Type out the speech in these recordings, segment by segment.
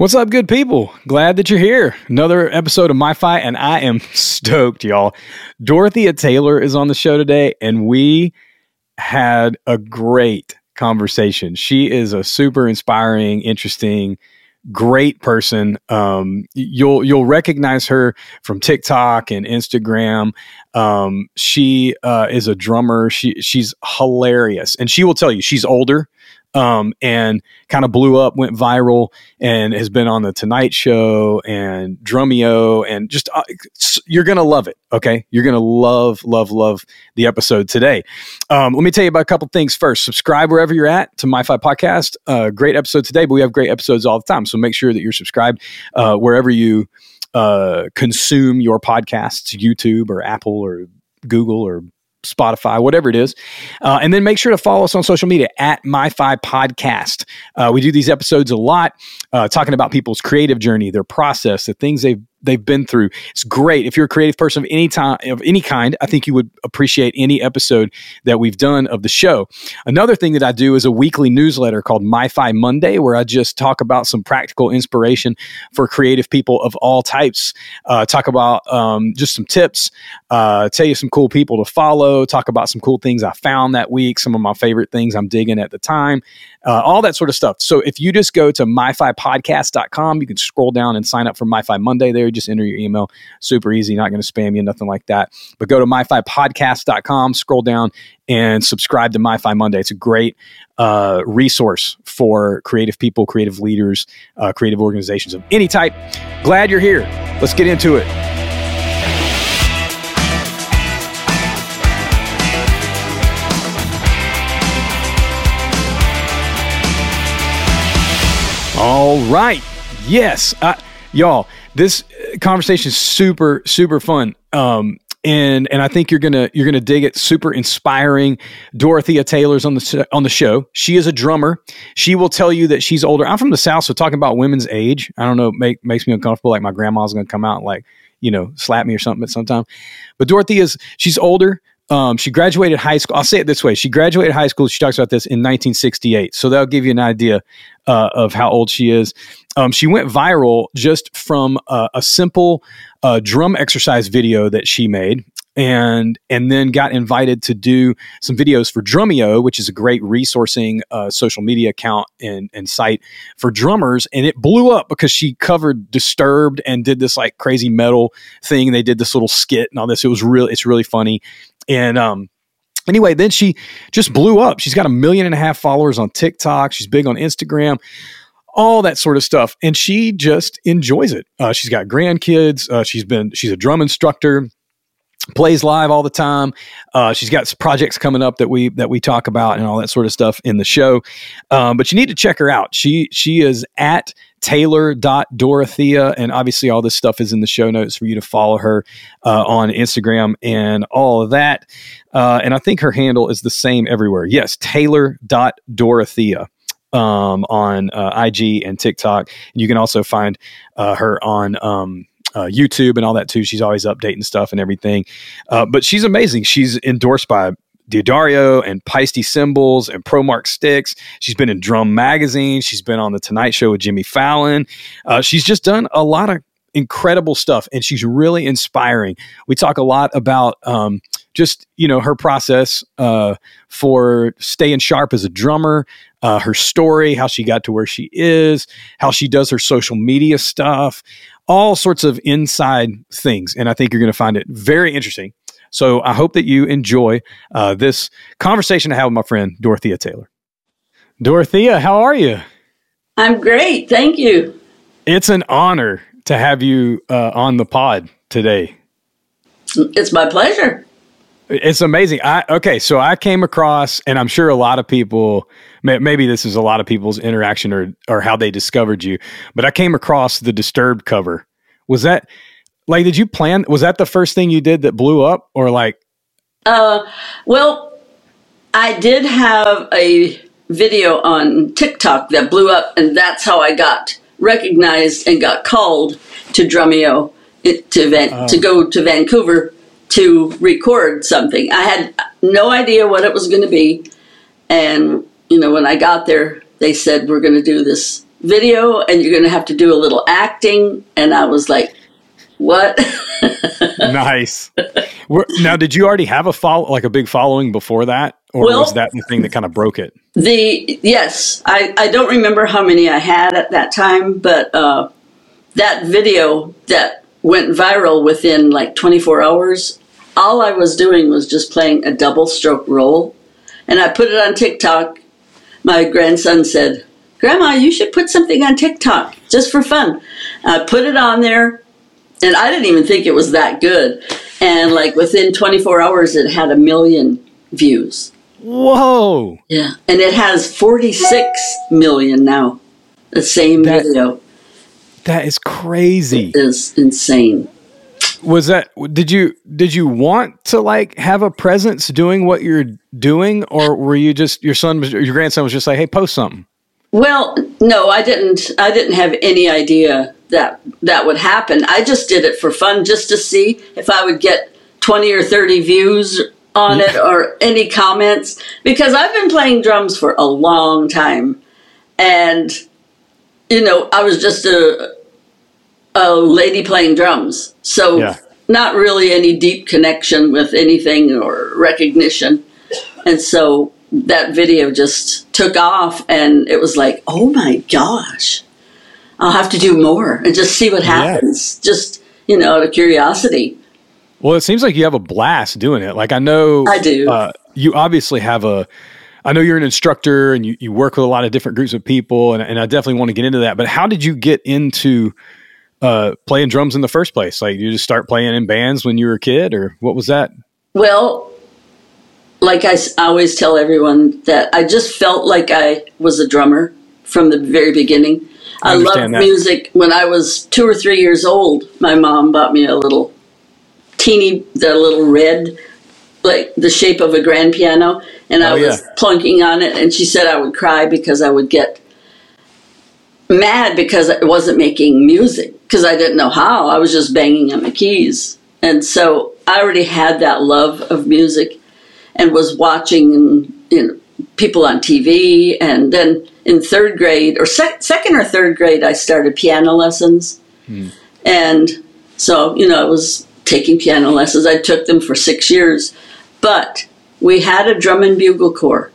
What's up, good people? Glad that you're here. Another episode of My Fi, and I am stoked, y'all. Dorothea Taylor is on the show today, and we had a great conversation. She is a super inspiring, interesting, great person. Um, you'll you'll recognize her from TikTok and Instagram. Um, she uh, is a drummer. She she's hilarious, and she will tell you she's older um, and kind of blew up, went viral, and has been on the Tonight Show and Drumeo, and just uh, you're gonna love it. Okay, you're gonna love, love, love the episode today. Um, let me tell you about a couple things first. Subscribe wherever you're at to MyFi Podcast. Uh, great episode today, but we have great episodes all the time. So make sure that you're subscribed uh, wherever you uh, consume your podcasts, YouTube or Apple or Google or Spotify, whatever it is. Uh, and then make sure to follow us on social media at MyFi Podcast. Uh, we do these episodes a lot, uh, talking about people's creative journey, their process, the things they've they've been through. It's great. If you're a creative person of any time of any kind, I think you would appreciate any episode that we've done of the show. Another thing that I do is a weekly newsletter called MyFi Monday, where I just talk about some practical inspiration for creative people of all types. Uh, talk about um, just some tips, uh, tell you some cool people to follow, talk about some cool things I found that week, some of my favorite things I'm digging at the time, uh, all that sort of stuff. So if you just go to myfipodcast.com, you can scroll down and sign up for MyFi Monday there. Just enter your email. Super easy, not going to spam you, nothing like that. But go to myfipodcast.com, scroll down, and subscribe to MyFi Monday. It's a great uh, resource for creative people, creative leaders, uh, creative organizations of any type. Glad you're here. Let's get into it. All right. Yes. Uh, y'all, this conversation is super, super fun. Um, and and I think you're gonna you're gonna dig it. Super inspiring. Dorothea Taylor's on the on the show. She is a drummer. She will tell you that she's older. I'm from the south, so talking about women's age, I don't know, make, makes me uncomfortable. Like my grandma's gonna come out and like you know slap me or something at some time. But Dorothea's she's older. Um, she graduated high school. I'll say it this way: she graduated high school. She talks about this in 1968, so that'll give you an idea uh, of how old she is. Um, she went viral just from uh, a simple uh, drum exercise video that she made, and and then got invited to do some videos for Drumeo, which is a great resourcing uh, social media account and, and site for drummers. And it blew up because she covered Disturbed and did this like crazy metal thing. And They did this little skit and all this. It was real. It's really funny. And um, anyway, then she just blew up. She's got a million and a half followers on TikTok. She's big on Instagram, all that sort of stuff, and she just enjoys it. Uh, she's got grandkids. Uh, she's been she's a drum instructor. Plays live all the time. Uh, she's got projects coming up that we that we talk about and all that sort of stuff in the show. Um, but you need to check her out. She she is at taylor.dorothea. And obviously, all this stuff is in the show notes for you to follow her uh, on Instagram and all of that. Uh, and I think her handle is the same everywhere. Yes, taylor.dorothea um, on uh, IG and TikTok. You can also find uh, her on. Um, uh, YouTube and all that too. She's always updating stuff and everything. Uh, but she's amazing. She's endorsed by D'Addario and Paiste cymbals and ProMark sticks. She's been in Drum Magazine. She's been on the Tonight Show with Jimmy Fallon. Uh, she's just done a lot of incredible stuff, and she's really inspiring. We talk a lot about um, just you know her process uh, for staying sharp as a drummer, uh, her story, how she got to where she is, how she does her social media stuff, all sorts of inside things. And I think you're going to find it very interesting. So I hope that you enjoy uh, this conversation I have with my friend Dorothea Taylor. Dorothea, how are you? I'm great. Thank you. It's an honor to have you uh, on the pod today. It's my pleasure. It's amazing. I okay, so I came across, and I'm sure a lot of people, maybe this is a lot of people's interaction or or how they discovered you, but I came across the Disturbed cover. Was that like, did you plan? Was that the first thing you did that blew up, or like? Uh, well, I did have a video on TikTok that blew up, and that's how I got recognized and got called to Drumeo to Van- oh. to go to Vancouver to record something. I had no idea what it was going to be, and you know when I got there, they said we're going to do this video and you're going to have to do a little acting. And I was like, what? nice. Now, did you already have a follow, like a big following before that, or well, was that the thing that kind of broke it? The yes, I I don't remember how many I had at that time, but uh, that video that went viral within like 24 hours. All I was doing was just playing a double stroke roll, and I put it on TikTok. My grandson said, "Grandma, you should put something on TikTok just for fun." I put it on there and I didn't even think it was that good. And like within 24 hours, it had a million views. Whoa! Yeah, and it has 46 million now. The same that, video. That is crazy. It is insane. Was that did you did you want to like have a presence doing what you're doing, or were you just your son was your grandson was just like, hey, post something? Well, no, I didn't. I didn't have any idea that that would happen. I just did it for fun, just to see if I would get twenty or thirty views on it or any comments because I've been playing drums for a long time, and you know I was just a a lady playing drums, so yeah. not really any deep connection with anything or recognition, and so that video just took off and it was like, oh my gosh, I'll have to do more and just see what happens. Yeah. Just, you know, out of curiosity. Well, it seems like you have a blast doing it. Like I know I do. Uh, you obviously have a, I know you're an instructor and you, you work with a lot of different groups of people and, and I definitely want to get into that. But how did you get into uh, playing drums in the first place? Like you just start playing in bands when you were a kid or what was that? Well, like I I always tell everyone that I just felt like I was a drummer from the very beginning. I, I loved that. music. When I was two or three years old, my mom bought me a little teeny, the little red, like the shape of a grand piano, and I oh, was yeah. plunking on it. And she said I would cry because I would get mad because I wasn't making music because I didn't know how. I was just banging on the keys, and so I already had that love of music and was watching you know, people on TV. And then in third grade, or sec- second or third grade, I started piano lessons. Hmm. And so, you know, I was taking piano lessons. I took them for six years. But we had a drum and bugle corps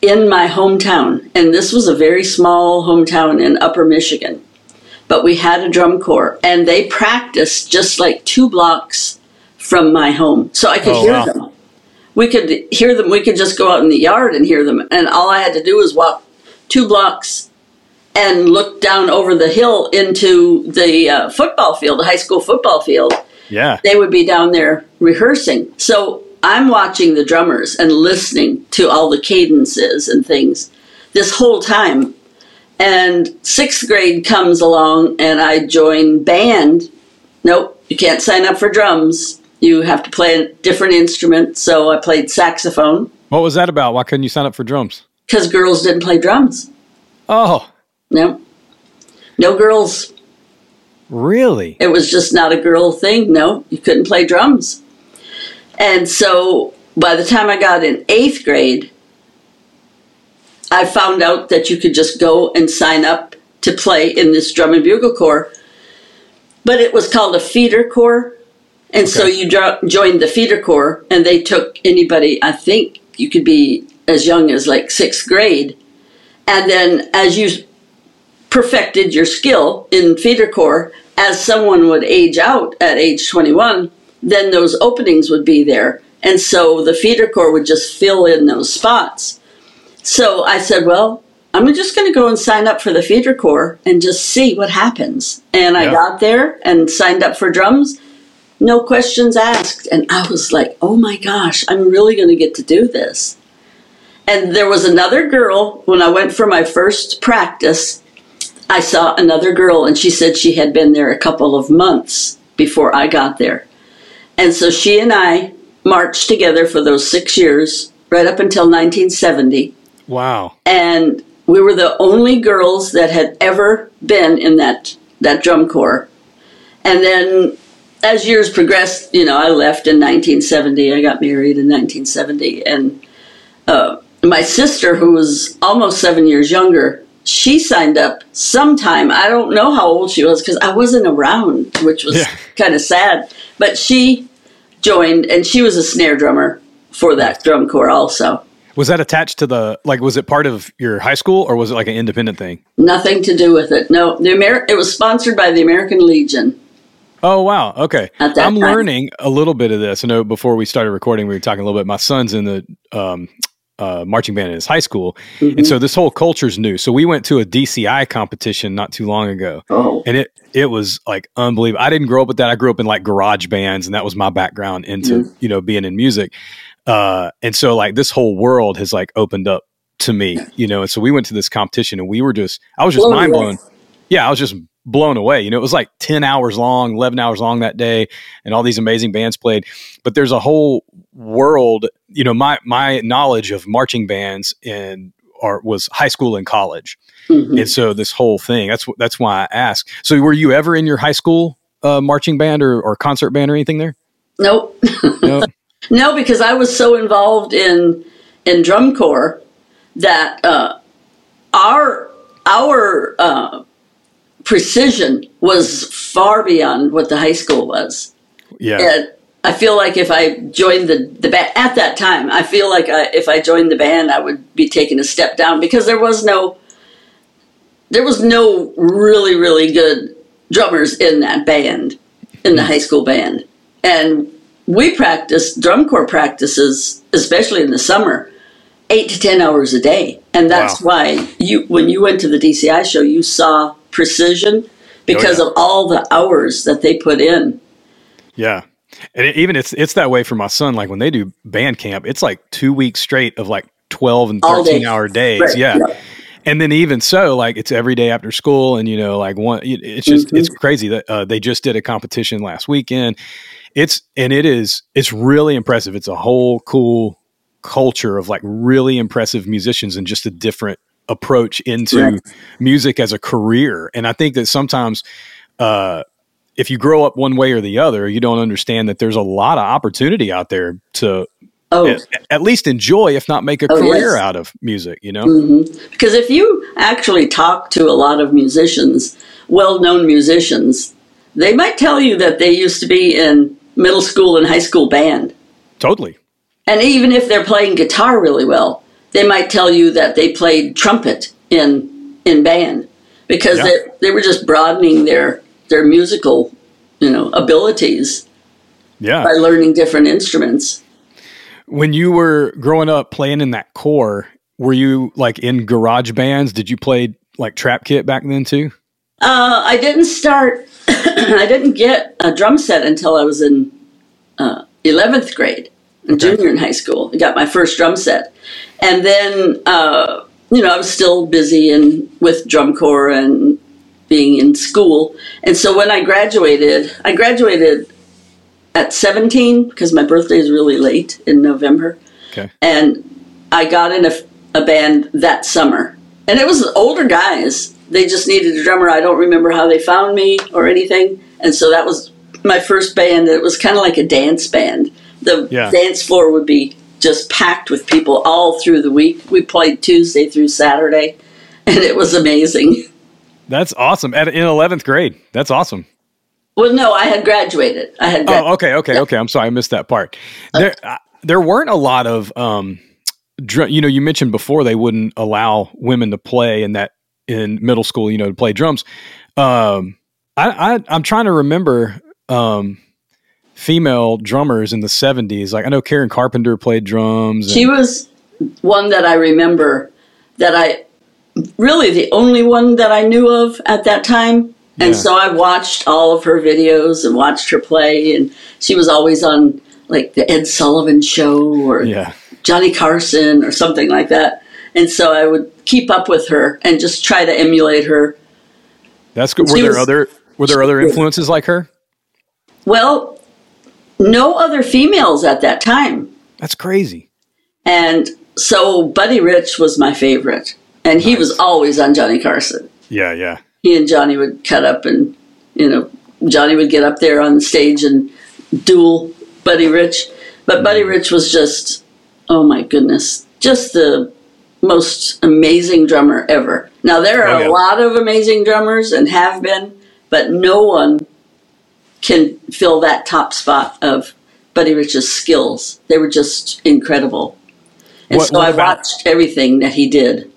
in my hometown. And this was a very small hometown in upper Michigan. But we had a drum corps, and they practiced just like two blocks from my home. So I could oh, hear wow. them we could hear them. We could just go out in the yard and hear them. And all I had to do was walk two blocks and look down over the hill into the uh, football field, the high school football field. Yeah. They would be down there rehearsing. So I'm watching the drummers and listening to all the cadences and things this whole time. And sixth grade comes along and I join band. Nope, you can't sign up for drums you have to play a different instrument. So I played saxophone. What was that about? Why couldn't you sign up for drums? Because girls didn't play drums. Oh. No. No girls. Really? It was just not a girl thing. No, you couldn't play drums. And so by the time I got in eighth grade, I found out that you could just go and sign up to play in this drum and bugle corps. But it was called a feeder corps and okay. so you jo- joined the feeder corps, and they took anybody, I think you could be as young as like sixth grade. And then as you perfected your skill in feeder corps, as someone would age out at age 21, then those openings would be there. And so the feeder corps would just fill in those spots. So I said, well, I'm just going to go and sign up for the feeder corps and just see what happens. And I got there and signed up for drums no questions asked. And I was like, oh my gosh, I'm really going to get to do this. And there was another girl, when I went for my first practice, I saw another girl, and she said she had been there a couple of months before I got there. And so she and I marched together for those six years, right up until 1970. Wow. And we were the only girls that had ever been in that, that drum corps. And then as years progressed, you know, I left in 1970. I got married in 1970, and uh, my sister, who was almost seven years younger, she signed up sometime. I don't know how old she was because I wasn't around, which was Yeah. kind of sad. But she joined, and she was a snare drummer for that drum corps also. Was that attached to the like? Was it part of your high school or was it like an independent thing? Nothing to do with it. No, the Amer- it was sponsored by the American Legion. Oh wow, okay. I'm time. learning a little bit of this. I know before we started recording, we were talking a little bit. My son's in the um, uh, marching band in his high school, Mm-hmm. and so this whole culture's new. So we went to a DCI competition not too long ago, Oh, and it it was like unbelievable. I didn't grow up with that. I grew up in like garage bands, and that was my background into Mm-hmm. you know being in music. Uh, and so like this whole world has like opened up to me, you know. And so we went to this competition, and we were just I was just Blown mind blown. Yeah, I was just blown away. You know, it was like ten hours long, eleven hours long that day, and all these amazing bands played. But there's a whole world. You know, my my knowledge of marching bands in or was high school and college. mhm. And so this whole thing, that's that's why I asked. So were you ever in your high school uh, marching band or, or concert band or anything there? nope. No. No, because I was so involved in in drum corps that uh, our our uh, precision was far beyond what the high school was. yeah. And I feel like if I joined the the band at that time, I feel like I, if I joined the band, I would be taking a step down because there was no there was no really really good drummers in that band in the hmm. high school band, and we practiced drum corps practices, especially in the summer, eight to ten hours a day, and that's Wow. why you when you went to the DCI show, you saw precision oh, because yeah. of all the hours that they put in. Yeah. And it, even it's it's that way for my son. Like when they do band camp, it's like two weeks straight of like twelve and thirteen hour days. Right, Yeah. yeah. And then even so, like it's every day after school, and you know, like one, it- it's just Mm-hmm. it's crazy that uh, they just did a competition last weekend. It's and it is it's really impressive. It's a whole cool culture of like really impressive musicians and just a different approach into Right. music as a career. And I think that sometimes uh, if you grow up one way or the other, you don't understand that there's a lot of opportunity out there to Oh, at, at least enjoy, if not make a Oh, career yes. out of music. You know? Mm-hmm. Because if you actually talk to a lot of musicians, well known musicians, they might tell you that they used to be in middle school and high school band. Totally. And even if they're playing guitar really well, they might tell you that they played trumpet in in band because Yeah. they, they were just broadening their their musical, you know, abilities Yeah. by learning different instruments. When you were growing up playing in that core, were you like in garage bands? Did you play like trap kit back then too? Uh, I didn't start. I didn't get a drum set until I was in uh, eleventh grade, Okay. junior in high school. I got my first drum set, and then uh, you know I was still busy in with drum corps and being in school. And so when I graduated, I graduated at seventeen because my birthday is really late in November Okay. and I got in a, a band that summer. And it was older guys. They just needed a drummer. I don't remember how they found me or anything. And so that was my first band. It was kind of like a dance band. The Yeah. dance floor would be just packed with people all through the week. We played Tuesday through Saturday, and it was amazing. That's awesome. At in eleventh grade. That's awesome. Well, no, I had graduated. I had gra- Oh, okay, okay, okay. I'm sorry, I missed that part. There, uh, there weren't a lot of, um, dr- you know, you mentioned before they wouldn't allow women to play in that in middle school, you know, to play drums. Um, I, I I'm trying to remember um, female drummers in the 70s. Like I know Karen Carpenter played drums. and- She was one that I remember that I really the only one that I knew of at that time. And Yeah. so I watched all of her videos and watched her play and she was always on like the Ed Sullivan show or yeah, Johnny Carson or something like that. And so I would keep up with her and just try to emulate her. that's good. Were She there was- other were there other influences like her? Well, no other females at that time. That's crazy. And so Buddy Rich was my favorite. And he was always on Johnny Carson. Yeah, yeah. he and Johnny would cut up and you know Johnny would get up there on stage and duel Buddy Rich. But Buddy mm-hmm. Rich was just oh my goodness, just the most amazing drummer ever. Now there are Oh, yeah. a lot of amazing drummers and have been, but no one can fill that top spot of Buddy Rich's skills. They were just incredible. And What- so what I about- watched everything that he did.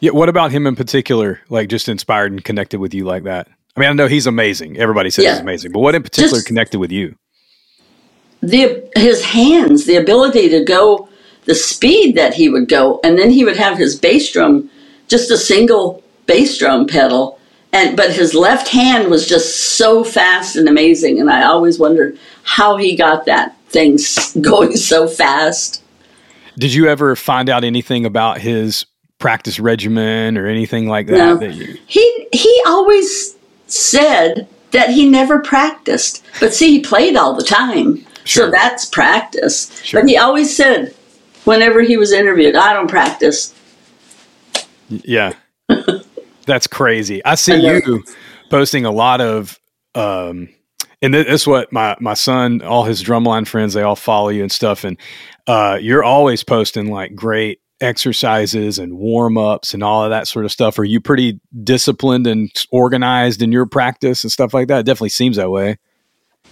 Yeah, what about him in particular? Like, just inspired and connected with you like that? I mean, I know he's amazing. Everybody says Yeah. he's amazing, but what in particular Just- connected with you? the his hands, the ability to go the speed that he would go, and then he would have his bass drum, just a single bass drum pedal, and but his left hand was just so fast and amazing, and I always wondered how he got that thing going so fast. Did you ever find out anything about his practice regimen or anything like that? No. that you, He he always said that he never practiced, but see, he played all the time, Sure. so that's practice. Sure. But he always said, whenever he was interviewed, I don't practice. yeah, that's crazy. I see I you posting a lot of, um, and this is what my my son, all his drumline friends, they all follow you and stuff, and uh, you're always posting like great exercises and warm ups and all of that sort of stuff. Are you pretty disciplined and organized in your practice and stuff like that? It definitely seems that way.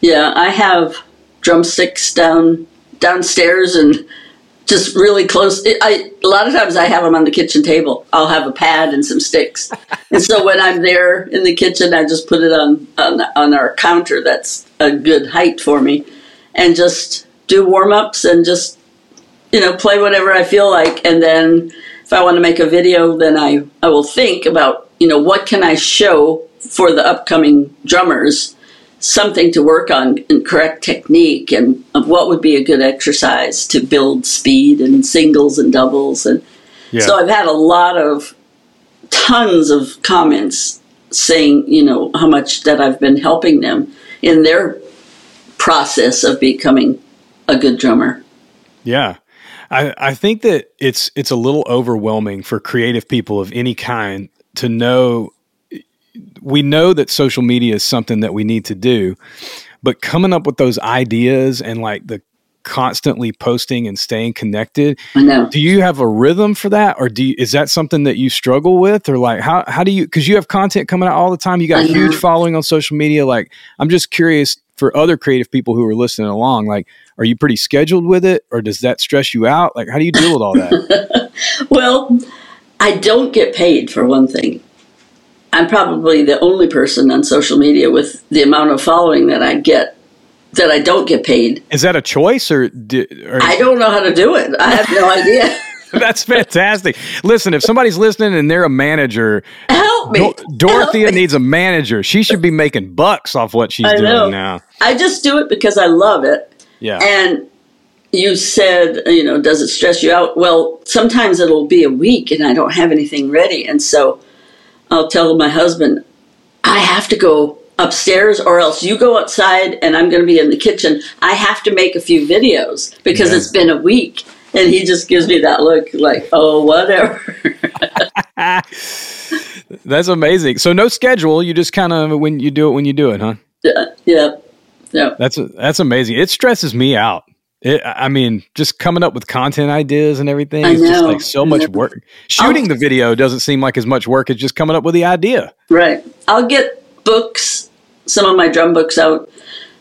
Yeah, I have drumsticks down downstairs and just really close. I, a lot of times I have them on the kitchen table. I'll have a pad and some sticks, and so when I'm there in the kitchen, I just put it on on, on our counter. That's a good height for me, and just do warm ups and just you know play whatever I feel like, and then if I want to make a video, then I I will think about you know what can I show for the upcoming drummers something to work on in correct technique and what would be a good exercise to build speed and singles and doubles and Yeah. so I've had a lot of tons of comments saying you know how much that I've been helping them in their process of becoming a good drummer. Yeah. I, I think that it's it's a little overwhelming for creative people of any kind to know we know that social media is something that we need to do, but coming up with those ideas and like the constantly posting and staying connected, I know. do you have a rhythm for that or do you, is that something that you struggle with or like how how do you cuz you have content coming out all the time, you got huge following on social media like I'm just curious for other creative people who are listening along like are you pretty scheduled with it or does that stress you out? Like how do you deal with all that? Well, I don't get paid for one thing. I'm probably the only person on social media with the amount of following that I get that I don't get paid. is that a choice or, di- or I don't know how to do it. I have no idea. That's fantastic. Listen, if somebody's listening and they're a manager, Help me. Dor- Dorothea Help me. needs a manager. She should be making bucks off what she's I doing know. now. I just do it because I love it. Yeah. And you said, you know, does it stress you out? Well, sometimes it'll be a week and I don't have anything ready. And so I'll tell my husband, I have to go upstairs or else you go outside and I'm going to be in the kitchen. I have to make a few videos because Yeah. it's been a week. And he just gives me that look like, oh, whatever. That's amazing. So no schedule. You just kind of when you do it when you do it, huh? yeah. Yeah. Yeah. That's that's amazing. It stresses me out. It, I mean, just coming up with content ideas and everything is just like so much work. Shooting the video doesn't seem like as much work as just coming up with the idea. Right. I'll get books, some of my drum books out,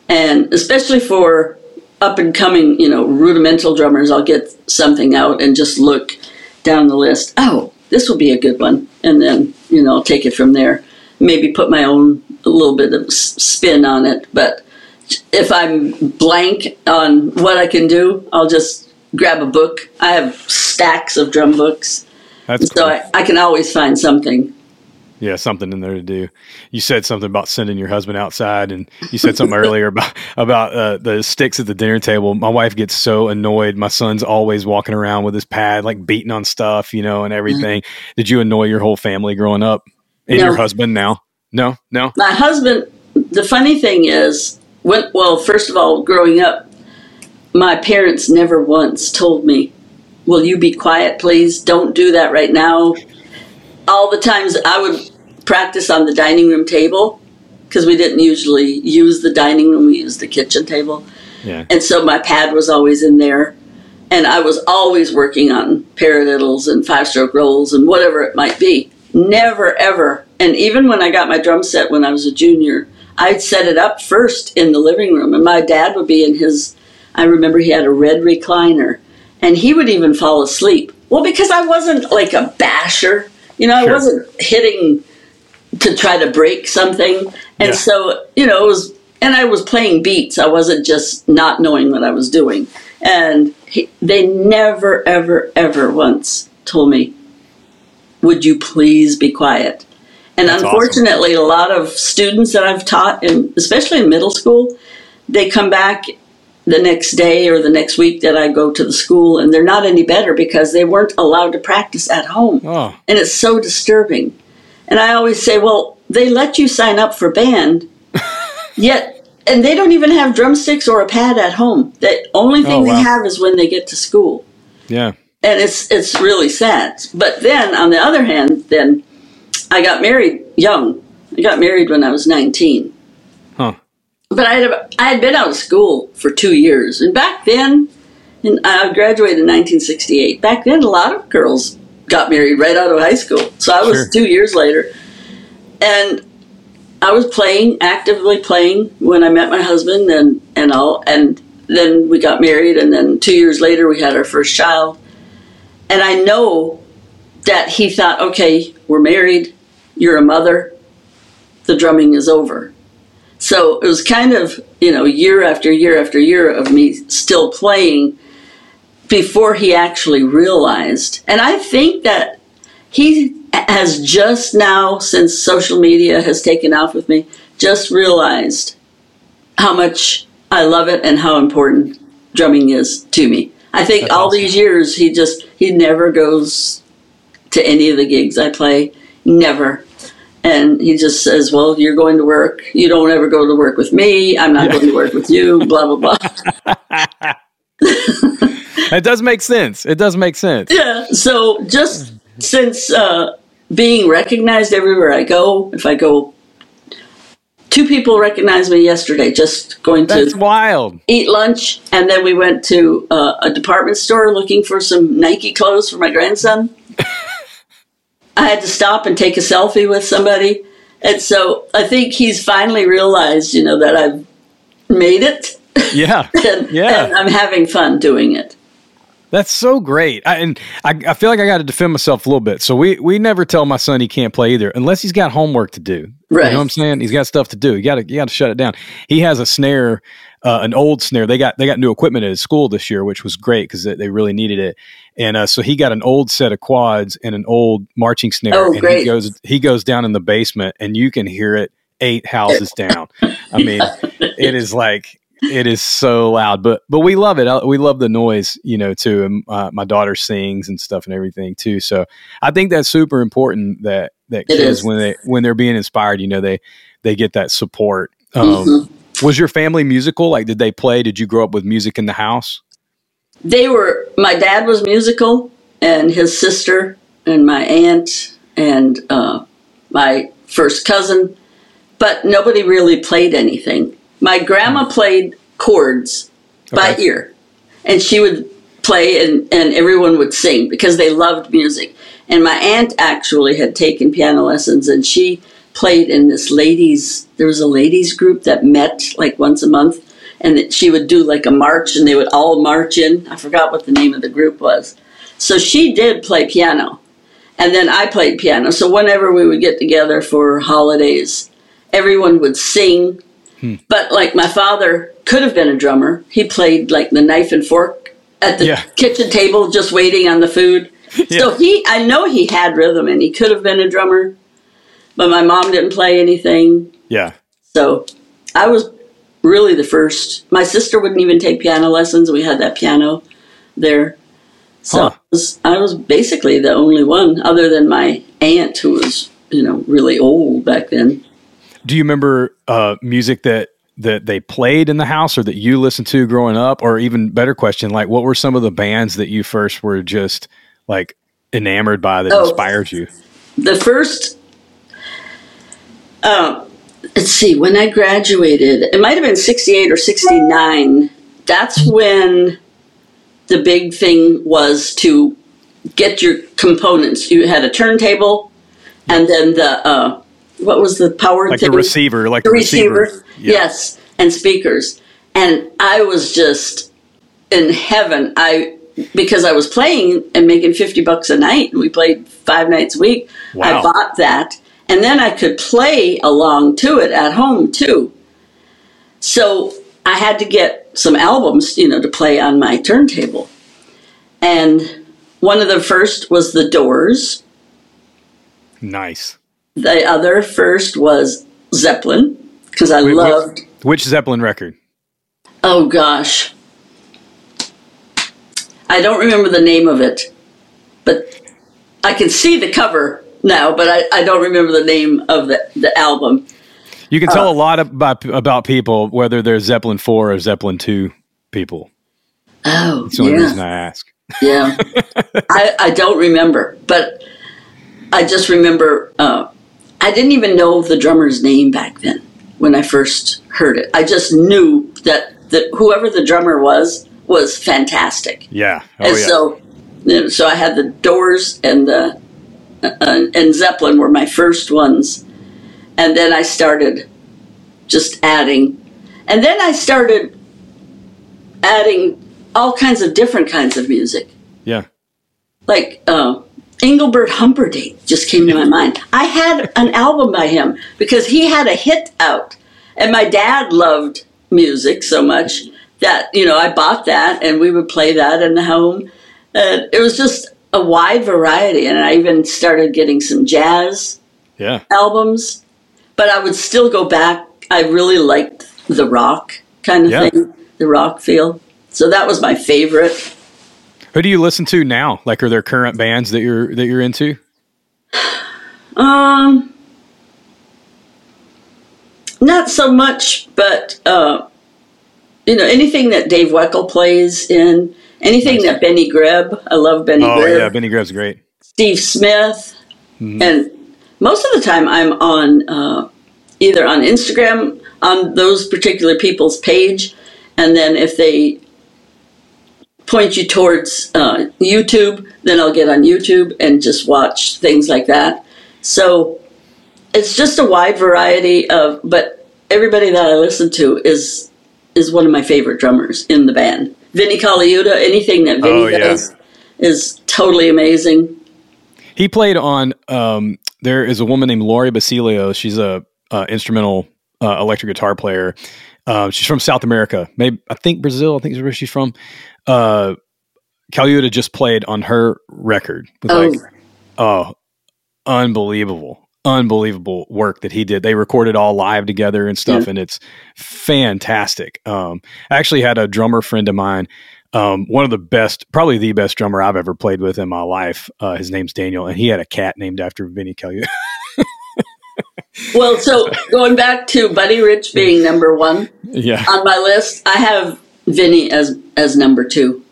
and especially for up and coming, you know, rudimental drummers, I'll get something out and just look down the list. Oh, this will be a good one. And then, you know, I'll take it from there. Maybe put my own a little bit of spin on it. But if I'm blank on what I can do, I'll just grab a book. I have stacks of drum books. That's So cool. I, I can always find something. Yeah, something in there to do. You said something about sending your husband outside, and you said something earlier about about uh, the sticks at the dinner table. My wife gets so annoyed. My son's always walking around with his pad, like beating on stuff, you know, and everything. Did you annoy your whole family growing up, and No. your husband now? No, no. my husband the funny thing is when well first of all growing up my parents never once told me will you be quiet please don't do that right now all the times i would practice on the dining room table because we didn't usually use the dining room we used the kitchen table Yeah, and so my pad was always in there and I was always working on paradiddles and five stroke rolls and whatever it might be. Never ever, and even when I got my drum set when I was a junior, I'd set it up first in the living room, and my dad would be in his. I remember he had a red recliner, and he would even fall asleep. Well, because I wasn't like a basher, you know, I wasn't hitting to try to break something, and Yeah. so you know it was. And I was playing beats. I wasn't just not knowing what I was doing. And he, they never, ever, ever once told me, "Would you please be quiet?" And That's awesome. unfortunately, a lot of students that I've taught, and especially in middle school, they come back the next day or the next week that I go to the school, and they're not any better because they weren't allowed to practice at home. Oh. And it's so disturbing. And I always say, well, they let you sign up for band, yet, and they don't even have drumsticks or a pad at home. The only oh, thing oh, wow. they have is when they get to school. Yeah. And it's it's really sad. But then, on the other hand, then I got married young. I got married when I was 19. But I had I had been out of school for two years, and back then, and I graduated in 1968. Back then, a lot of girls got married right out of high school. So I was Sure. two years later, and I was playing actively playing when I met my husband and and all, and then we got married, and then two years later we had our first child, and I know that he thought, okay, we're married, you're a mother, the drumming is over. So it was kind of, you know, year after year after year of me still playing before he actually realized. And I think that he has just now, since social media has taken off with me, just realized how much I love it and how important drumming is to me. I think That's all awesome. these years he just he never goes to any of the gigs I play, never. And he just says, "Well, you're going to work. You don't ever go to work with me. I'm not Yeah. going to work with you." Blah blah blah. It does make sense. It does make sense. Yeah. So just since uh, being recognized everywhere I go, if I go, two people recognized me yesterday just going to That's wild. eat lunch, and then we went to uh, a department store looking for some Nike clothes for my grandson. I had to stop and take a selfie with somebody, and so I think he's finally realized, you know, that I've made it, Yeah. and, Yeah. and I'm having fun doing it. That's so great. I, and I, I feel like I got to defend myself a little bit. So we, we never tell my son he can't play either, unless he's got homework to do. Right. You know what I'm saying? He's got stuff to do. You got to you got to shut it down. He has a snare, uh, an old snare. They got they got new equipment at his school this year, which was great because they, they really needed it. And uh, so he got an old set of quads and an old marching snare. Oh, and great. he goes he goes down in the basement, and you can hear it eight houses down. I mean, it is like it is so loud, but but we love it. We love the noise, you know, too. And uh, my daughter sings and stuff and everything too. So I think that's super important that that It kids is. when they when they're being inspired, you know, they they get that support. Um, Mhm. Was your family musical? Like, did they play? Did you grow up with music in the house? they were my dad was musical and his sister and my aunt and uh, my first cousin but nobody really played anything my grandma played chords by Okay. ear and she would play and, and everyone would sing because they loved music. And my aunt actually had taken piano lessons and she played in this ladies there was a ladies group that met like once a month and that she would do like a march and they would all march in. I forgot what the name of the group was. So she did play piano and then i played piano. So whenever we would get together for holidays everyone would sing but like my father could have been a drummer he played like the knife and fork at the Yeah. kitchen table just waiting on the food so he i know he had rhythm and he could have been a drummer but my mom didn't play anything Yeah. so I was really the first. My sister wouldn't even take piano lessons. We had that piano there. So Huh. I, was, I was basically the only one, other than my aunt, who was, you know, really old back then. Do you remember uh, music that that they played in the house or that you listened to growing up? Or even better question, like what were some of the bands that you first were just like enamored by that Oh. inspired you? The first, uh, let's see, when I graduated, it might have been 68 or 69. That's when the big thing was to get your components. You had a turntable, and then the uh, what was the power like thing? the receiver, like the the receiver, receiver. Yeah. yes, and speakers. And I was just in heaven. I because I was playing and making fifty bucks a night, and we played five nights a week. Wow. I bought that, and then I could play along to it at home too. So I had to get some albums, you know, to play on my turntable. And one of the first was The Doors. Nice. The other first was Zeppelin because I Wait, loved. Which Zeppelin record? Oh gosh, I don't remember the name of it, but I can see the cover now, but I, I don't remember the name of the, the album. You can Uh, tell a lot about about people whether they're Zeppelin four or Zeppelin two people. Oh, That's the only yeah. reason I ask. Yeah. I, I don't remember, but I just remember uh, I didn't even know the drummer's name back then when I first heard it. I just knew that, that whoever the drummer was was fantastic. Yeah. Oh and yeah. so, so I had the Doors and the uh, and Zeppelin were my first ones, and then I started just adding, and then I started adding all kinds of different kinds of music, yeah. like uh, Engelbert Humperdinck just came to my mind. I had an album by him because he had a hit out, and my dad loved music so much that you know I bought that, and we would play that in the home. And it was just a wide variety, and I even started getting some jazz Yeah. albums, but I would still go back. I really liked the rock kind of Yeah. thing, the rock feel. So that was my favorite. Who do you listen to now? Like, are there current bands that you're that you're into? Um, not so much, but uh, you know, anything that Dave Weckl plays in, anything that Benny Greb. I love Benny Oh Greb. yeah, Benny Greb's great. Steve Smith, and most of the time I'm on uh, either on Instagram on those particular people's page, and then if they point you towards uh, YouTube, then I'll get on YouTube and just watch things like that. So it's just a wide variety of, but everybody that I listen to is is one of my favorite drummers in the band. Vinnie Colaiuta, anything that Vinnie Oh, yeah. does is totally amazing. He played on. Um, there is a woman named Lari Basilio. She's a uh, instrumental uh, electric guitar player. Uh, she's from South America, maybe I think Brazil. I think is where she's from. Uh, Colaiuta just played on her record. With Oh. like, oh, unbelievable, unbelievable work that he did. They recorded all live together and stuff, Yeah. and it's fantastic. Um, I actually had a drummer friend of mine. Um, one of the best, probably the best drummer I've ever played with in my life. Uh, his name's Daniel, and he had a cat named after Vinnie Colaiuta. Well, so going back to Buddy Rich being number one yeah, on my list, I have Vinnie as as number two.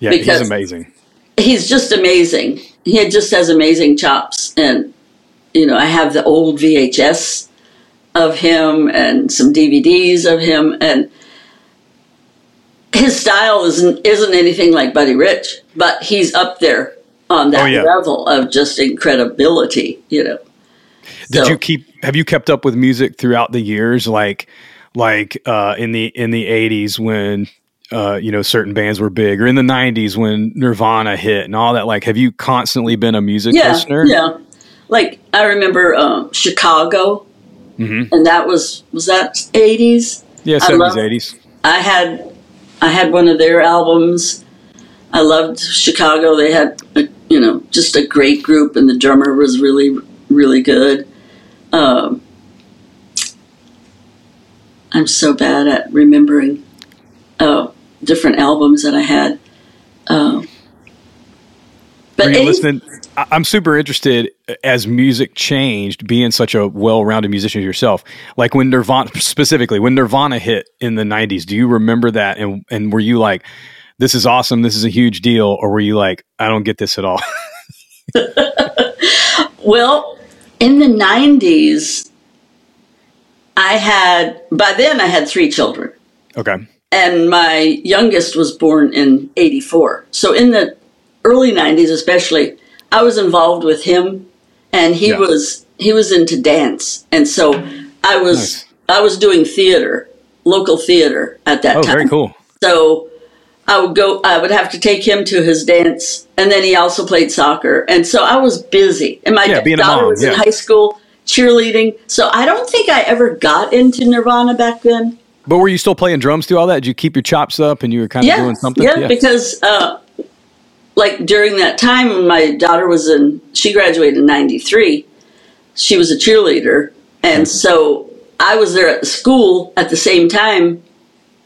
yeah, because- he's amazing. He's just amazing. He just has amazing chops, and you know, I have the old VHS of him and some DVDs of him, and his style isn't isn't anything like Buddy Rich, but he's up there on that Oh, yeah. level of just incredibility. You know. Did So- you keep? Have you kept up with music throughout the years? Like, like uh, in the in the eighties when uh, you know certain bands were big, or in the nineties when Nirvana hit and all that. Like, have you constantly been a music yeah, listener? Yeah, like I remember um, Chicago, Mhm. and that was was that eighties. yeah, I seventies, eighties. I had I had one of their albums. I loved Chicago. They had a, you know just a great group, and the drummer was really really good. Um, I'm so bad at remembering uh, different albums that I had. Um, but Are listening? I'm super interested as music changed, being such a well-rounded musician yourself. Like when Nirvana, specifically when Nirvana hit in the '90s, do you remember that? And and were you like, "This is awesome, this is a huge deal," or were you like, "I don't get this at all"? Well, in the 90s, I had, by then I had three children. okay, and my youngest was born in 84. So in the early 90s especially, I was involved with him and he was he was into dance. And so I was Nice. I was doing theater, local theater at that Oh, time. very cool. So I would go, I would have to take him to his dance. And then he also played soccer. And so I was busy. And my Yeah, being a daughter mom, was yeah. in high school cheerleading. So I don't think I ever got into Nirvana back then. But were you still playing drums through all that? Did you keep your chops up and you were kind of Yeah. doing something? Yeah, because uh, like during that time when my daughter was in, she graduated in 93, she was a cheerleader. And so I was there at the school at the same time.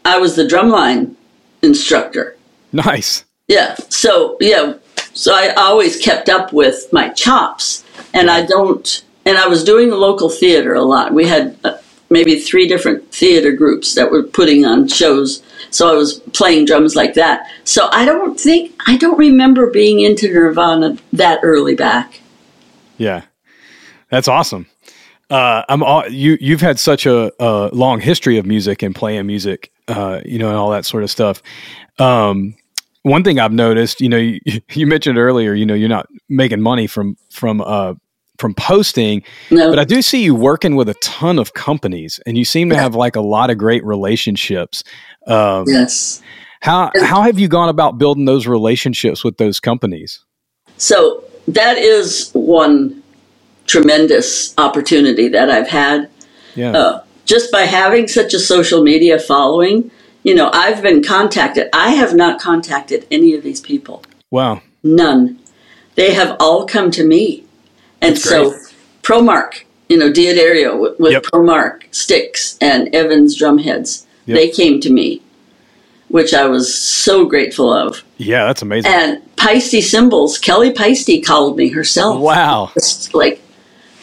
I was the drumline instructor. Nice. Yeah. So yeah. So I always kept up with my chops, and I don't. And I was doing the local theater a lot. We had uh, maybe three different theater groups that were putting on shows. So I was playing drums like that. So I don't think I don't remember being into Nirvana that early back. Yeah, that's awesome. Uh, I'm all, you. You've had such a, a long history of music and playing music, uh, you know, and all that sort of stuff. Um, one thing I've noticed, you know, you, you mentioned earlier, you know, you're not making money from from uh, from posting, No. but I do see you working with a ton of companies, and you seem to have like a lot of great relationships. Um, yes. How how have you gone about building those relationships with those companies? So that is one tremendous opportunity that I've had. Yeah, uh, just by having such a social media following, you know, I've been contacted. I have not contacted any of these people. wow, None. They have all come to me. And That's so, great. ProMark, you know, D'Addario with, with Yep. ProMark sticks and Evans drumheads, Yep. they came to me, which I was so grateful of. yeah, that's amazing. And Paiste Cymbals, Kelly Paiste called me herself wow, just like,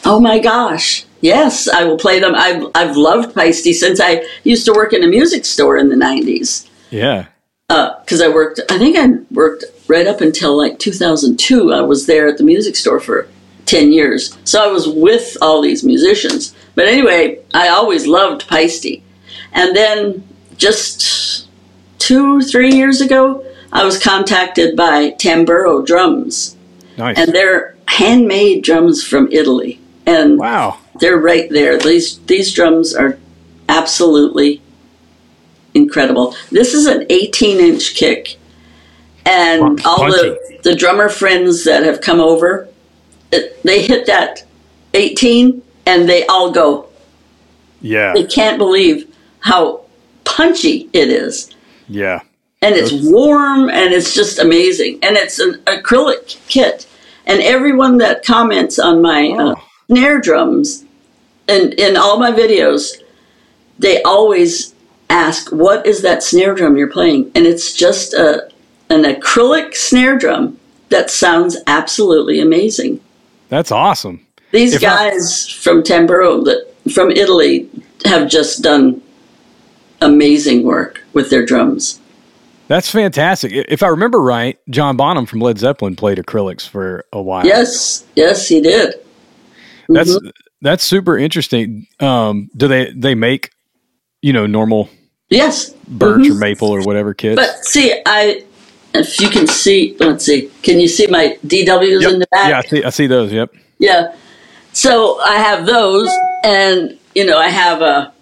oh my gosh, yes, I will play them. I've, I've loved Paiste since I used to work in a music store in the 90s. yeah, uh, Because I worked, I think I worked right up until like 2002. I was there at the music store for 10 years. So I was with all these musicians. But anyway, I always loved Paiste. And then just two, three years ago, I was contacted by Tamburo Drums nice. and they're handmade drums from Italy, and wow, they're right there. These these drums are absolutely incredible. This is an 18 inch kick, and all the the drummer friends that have come over, they hit that 18, and they all go. yeah, They can't believe how punchy it is. Yeah, and it's warm and it's just amazing. And it's an acrylic kit. And everyone that comments on my uh, Oh. snare drums and in all my videos they always ask what is that snare drum you're playing? And it's just a an acrylic snare drum that sounds absolutely amazing that's awesome. these If I- guys from Tamburo that from Italy have just done amazing work with their drums That's fantastic. If I remember right, John Bonham from Led Zeppelin played acrylics for a while. yes yes he did that's that's super interesting. Um, do they they make you know normal Yes. birch Mhm. or maple or whatever kits? But see, I if you can see, let's see, can you see my DWs Yep. in the back? Yeah, I see, I see those. Yep. Yeah. So I have those, and you know, I have a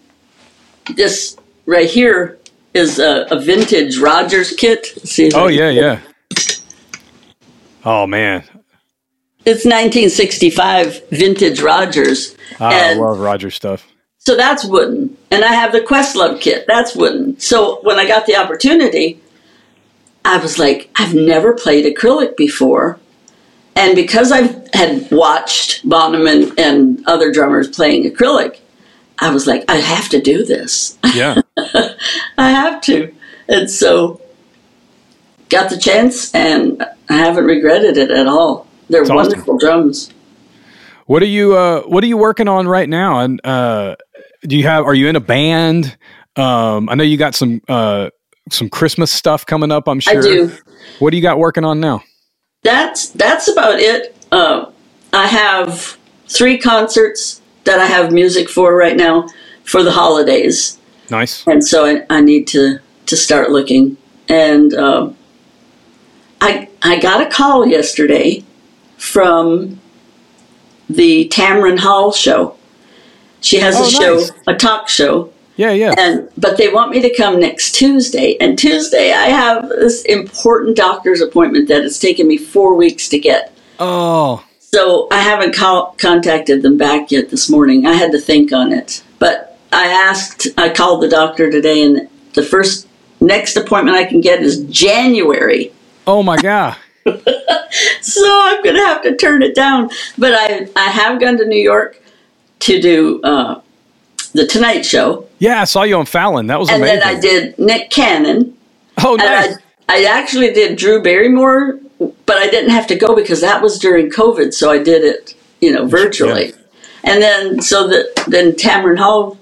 this right here is a, a vintage Rogers kit. See Oh yeah, yeah. Oh man, it's 1965 vintage Rogers, ah, I and love Rogers stuff. so that's wooden. And I have the Questlove kit. That's wooden. So when I got the opportunity, I was like, I've never played acrylic before. And because I had watched Bonham and, and other drummers playing acrylic, I was like, I have to do this. Yeah, I have to. And so got the chance and I haven't regretted it at all. They're awesome. wonderful drums. What are you uh what are you working on right now? And uh do you have are you in a band? Um I know you got some uh some Christmas stuff coming up, I'm sure. I do. What do you got working on now? that's that's about it. Uh, I have three concerts that I have music for right now for the holidays, Nice. and so I, I need to to start looking. And um, I I got a call yesterday from the Tamron Hall show. She has Oh, a show, nice. a talk show, Yeah, yeah. and but they want me to come next Tuesday. And Tuesday I have this important doctor's appointment that it's taken me four weeks to get. oh, So I haven't call, contacted them back yet this morning. I had to think on it. But I asked, I called the doctor today, and the first next appointment I can get is January. oh my God. So I'm going to have to turn it down. But I, I have gone to New York to do uh, the Tonight Show. Yeah, I saw you on Fallon. That was And amazing. then I did Nick Cannon. oh, And nice. I, I actually did Drew Barrymore, but I didn't have to go because that was during COVID, so I did it, you know, virtually. And then so the then Tamron Hall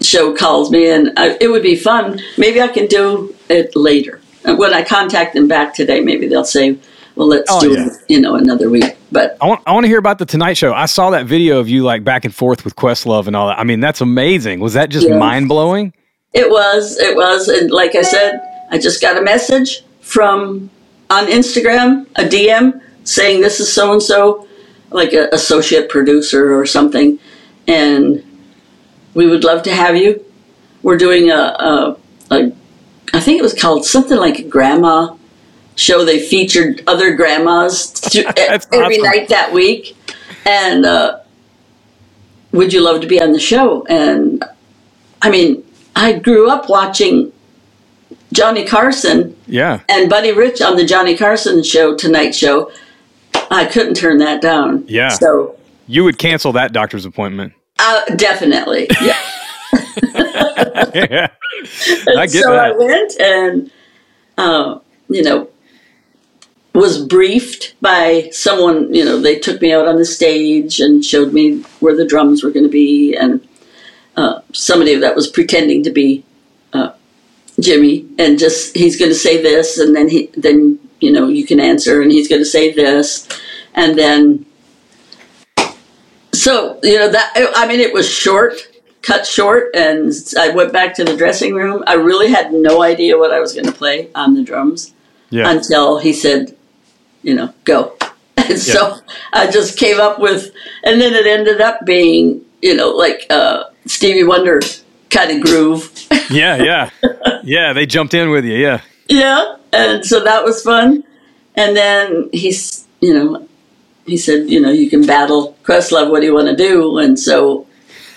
show calls me, and I, it would be fun. Maybe I can do it later. When I contact them back today, maybe they'll say, "Well, let's Oh, do yeah. it, you know, another week." But I want, I want to hear about the Tonight Show. I saw that video of you like back and forth with Questlove and all that. I mean, that's amazing. Was that just Yeah. mind blowing? It was, it was, and like I said, I just got a message from on Instagram, a DM saying this is so and so, like an associate producer or something, and we would love to have you. We're doing a, a, a I think it was called something like grandma show. They featured other grandmas to, every awesome. night that week, and uh, would you love to be on the show? And I mean, I grew up watching Johnny Carson Yeah. and Buddy Rich on the Johnny Carson show, Tonight Show. I couldn't turn that down. Yeah. So, You would cancel that doctor's appointment. uh, definitely. Yeah. yeah. I get so I went and, uh, you know, was briefed by someone. You know, they took me out on the stage and showed me where the drums were going to be, and uh, somebody that was pretending to be uh, Jimmy, and just he's going to say this, and then he then you know you can answer, and he's going to say this, and then. So you know that I mean it was short, cut short, and I went back to the dressing room. I really had no idea what I was going to play on the drums Yeah. until he said, you know, go. And so I just came up with, and then it ended up being, you know, like uh, Stevie Wonder kind of groove. yeah. Yeah. Yeah. They jumped in with you. Yeah. yeah. And so that was fun. And then he's, you know, he said, you know, you can battle Questlove. What do you want to do? And so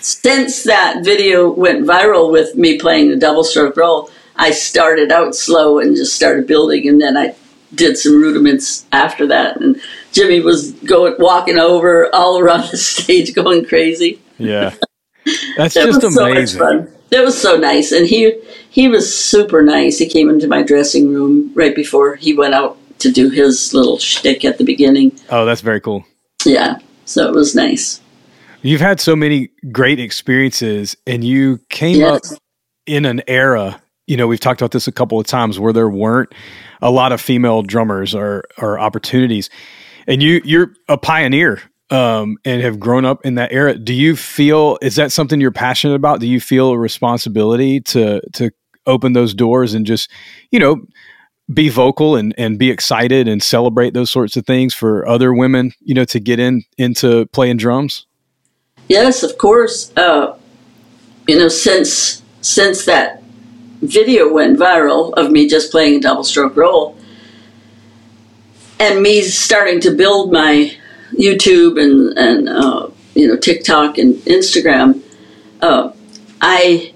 since that video went viral with me playing the double stroke roll, I started out slow and just started building, and then I did some rudiments after that. And Jimmy was going walking over all around the stage, going crazy. Yeah. That's just so amazing. fun. It was so nice, and he he was super nice. He came into my dressing room right before he went out to do his little shtick at the beginning. Oh, that's very cool. Yeah, so it was nice. You've had so many great experiences and you came up in an era, you know, we've talked about this a couple of times where there weren't a lot of female drummers or or opportunities. And you you're a pioneer um and have grown up in that era. Do you feel is that something you're passionate about? Do you feel a responsibility to to open those doors and just, you know, be vocal and, and be excited and celebrate those sorts of things for other women, you know, to get in into playing drums? Yes, of course. Uh, you know, since since that video went viral of me just playing a double stroke roll, and me starting to build my YouTube and and uh, you know TikTok and Instagram, uh, I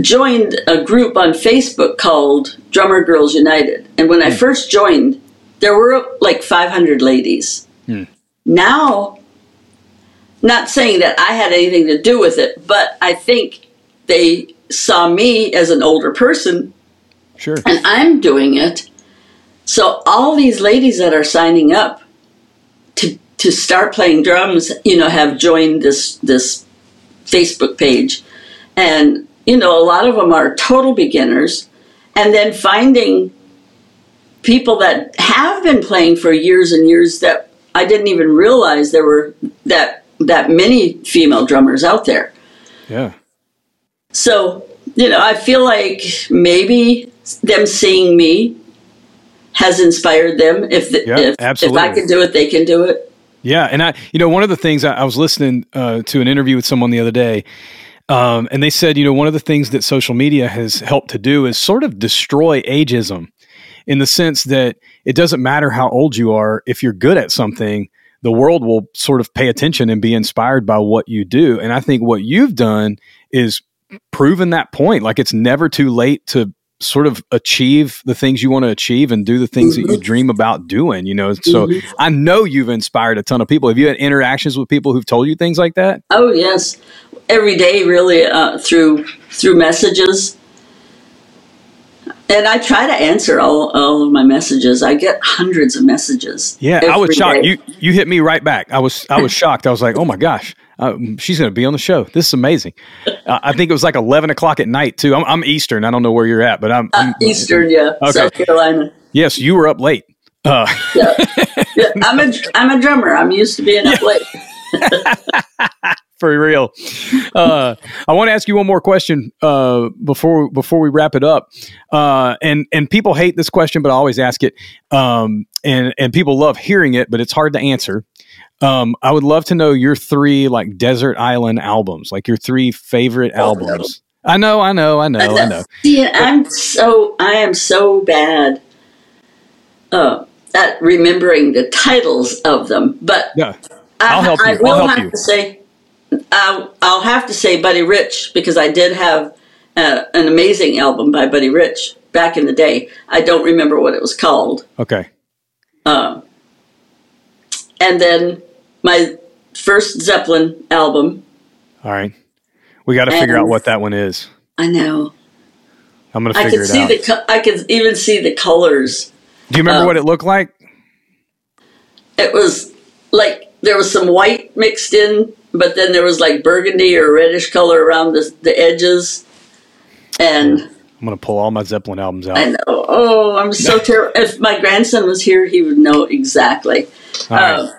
joined a group on Facebook called Drummer Girls United. And when I first joined, there were like 500 ladies. Now, not saying that I had anything to do with it, but I think they saw me as an older person Sure. and I'm doing it. So all these ladies that are signing up to to start playing drums, you know, have joined this this Facebook page, and you know, a lot of them are total beginners, and then finding people that have been playing for years and years that I didn't even realize there were that that many female drummers out there. Yeah. So you know, I feel like maybe them seeing me has inspired them. If the, Yeah, if, if. I can do it, they can do it. Yeah, and I, you know, one of the things I, I was listening uh, to an interview with someone the other day, um, and they said, you know, one of the things that social media has helped to do is sort of destroy ageism, in the sense that it doesn't matter how old you are if you're good at something, the world will sort of pay attention and be inspired by what you do. And I think what you've done is proven that point. Like it's never too late to sort of achieve the things you want to achieve and do the things that you dream about doing, you know. So Mhm. I know you've inspired a ton of people. Have you had interactions with people who've told you things like that? Oh yes, every day really uh, through through messages, and I try to answer all all of my messages. I get hundreds of messages. Yeah, I was shocked. day. You you hit me right back. I was I was shocked. I was like, oh my gosh, uh, she's going to be on the show. This is amazing. Uh, I think it was like eleven o'clock at night too. I'm, I'm Eastern. I don't know where you're at, but I'm, Uh, I'm Eastern, yeah, Okay. South Carolina. Yes, you were up late. Uh, Yeah. yeah, I'm a I'm a drummer. I'm used to being up late. for real. Uh, I want to ask you one more question uh, before before we wrap it up. Uh, and and people hate this question, but I always ask it. Um, and and people love hearing it, but it's hard to answer. Um, I would love to know your three like desert island albums, like your three favorite Oh, albums. I know, I know, I know, I know. See, I'm so I am so bad uh, at remembering the titles of them, but Yeah, I, I'll help you. I'll will help have you. to say, I'll, I'll have to say Buddy Rich because I did have uh, an amazing album by Buddy Rich back in the day. I don't remember what it was called. okay. Um, and then my first Zeppelin album. All right. We got to figure out what that one is. I know. I'm going to I figure could it see out. the. co- I could even see the colors. Do you remember uh, what it looked like? It was like there was some white mixed in, but then there was like burgundy or reddish color around the, the edges. And I'm going to pull all my Zeppelin albums out. I know. Oh, I'm so terrible. If my grandson was here, he would know exactly. Right. Uh,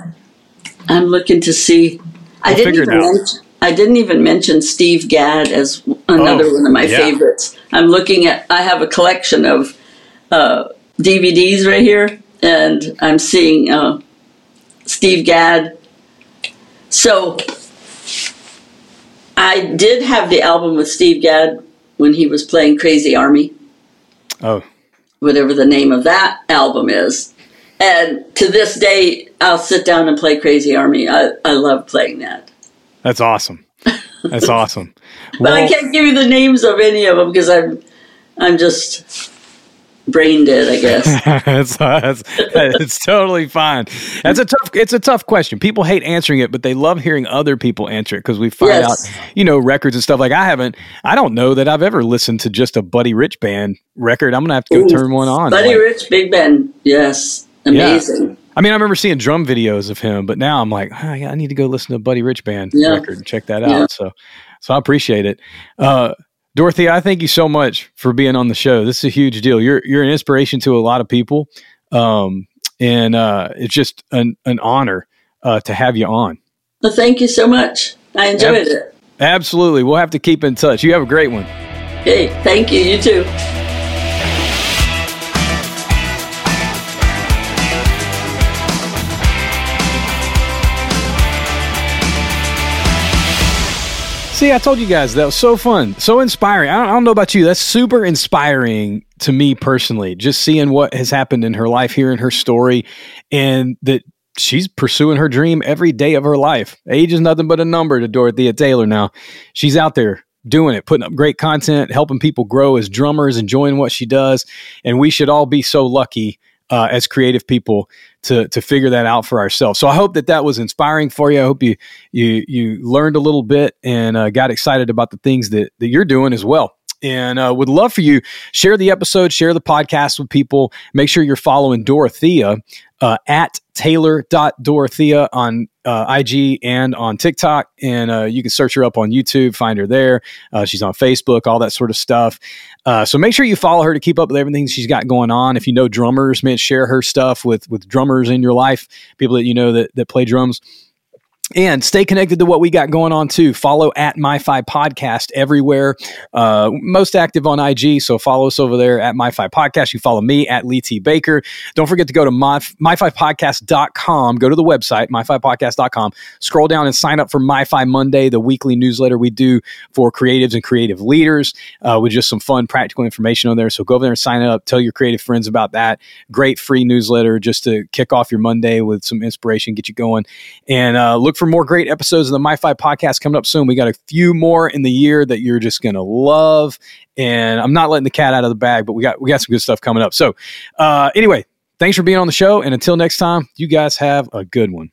I'm looking to see. I We'll didn't even mention. I didn't even mention Steve Gadd as another Oh, one of my yeah. favorites. I'm looking at. I have a collection of uh, DVDs right here, and I'm seeing uh, Steve Gadd. So I did have the album with Steve Gadd when he was playing Crazy Army oh, whatever the name of that album is. And to this day, I'll sit down and play Crazy Army. I, I love playing that. that's awesome. That's awesome. But I can't give you the names of any of them because I'm I'm just brain dead, I guess. it's, that's, it's totally fine. That's a tough. It's a tough question. People hate answering it, but they love hearing other people answer it because we find Yes. out, you know, records and stuff. Like I haven't. I don't know that I've ever listened to just a Buddy Rich band record. I'm gonna have to go Ooh, turn one on. Buddy Like, Rich, Big Ben. Yes. Amazing. I mean, I remember seeing drum videos of him, but now I'm like, "Ah, I need to go listen to Buddy Rich band Yeah. record and check that out. Yeah. So, so I appreciate it. Uh, Dorothy, I thank you so much for being on the show. This is a huge deal. You're you're an inspiration to a lot of people, um, and uh, it's just an an honor uh, to have you on. Well, thank you so much. I enjoyed Abs- it. Absolutely, we'll have to keep in touch. You have a great one. Hey, thank you. You too. See, I told you guys that was so fun, so inspiring. I don't, I don't know about you. That's super inspiring to me personally. Just seeing what has happened in her life, hearing her story, and that she's pursuing her dream every day of her life. Age is nothing but a number to Dorothea Taylor now. She's out there doing it, putting up great content, helping people grow as drummers, enjoying what she does. And we should all be so lucky uh, as creative people to to figure that out for ourselves. So I hope that that was inspiring for you. I hope you you you learned a little bit and uh, got excited about the things that that you're doing as well. And uh, would love for you share the episode, share the podcast with people. Make sure you're following Dorothea uh, at Taylor.Dorothea on uh, IG and on TikTok. And uh, you can search her up on YouTube, find her there. Uh, she's on Facebook, all that sort of stuff. Uh, so make sure you follow her to keep up with everything she's got going on. If you know drummers, man, share her stuff with with drummers in your life, people that you know that that play drums. And stay connected to what we got going on too. Follow at MyFi Podcast everywhere. Uh, most active on IG, so follow us over there at MyFi Podcast. You follow me at Lee T. Baker. Don't forget to go to my, myfipodcast.com. Go to the website, myfipodcast.com. Scroll down and sign up for MyFi Monday, the weekly newsletter we do for creatives and creative leaders uh, with just some fun, practical information on there. So go over there and sign up. Tell your creative friends about that. Great free newsletter just to kick off your Monday with some inspiration, get you going. And uh, look for more great episodes of the MyFi podcast coming up soon. We got a few more in the year that you're just going to love. And I'm not letting the cat out of the bag, but we got we got some good stuff coming up. So uh, anyway, thanks for being on the show. And until next time, you guys have a good one.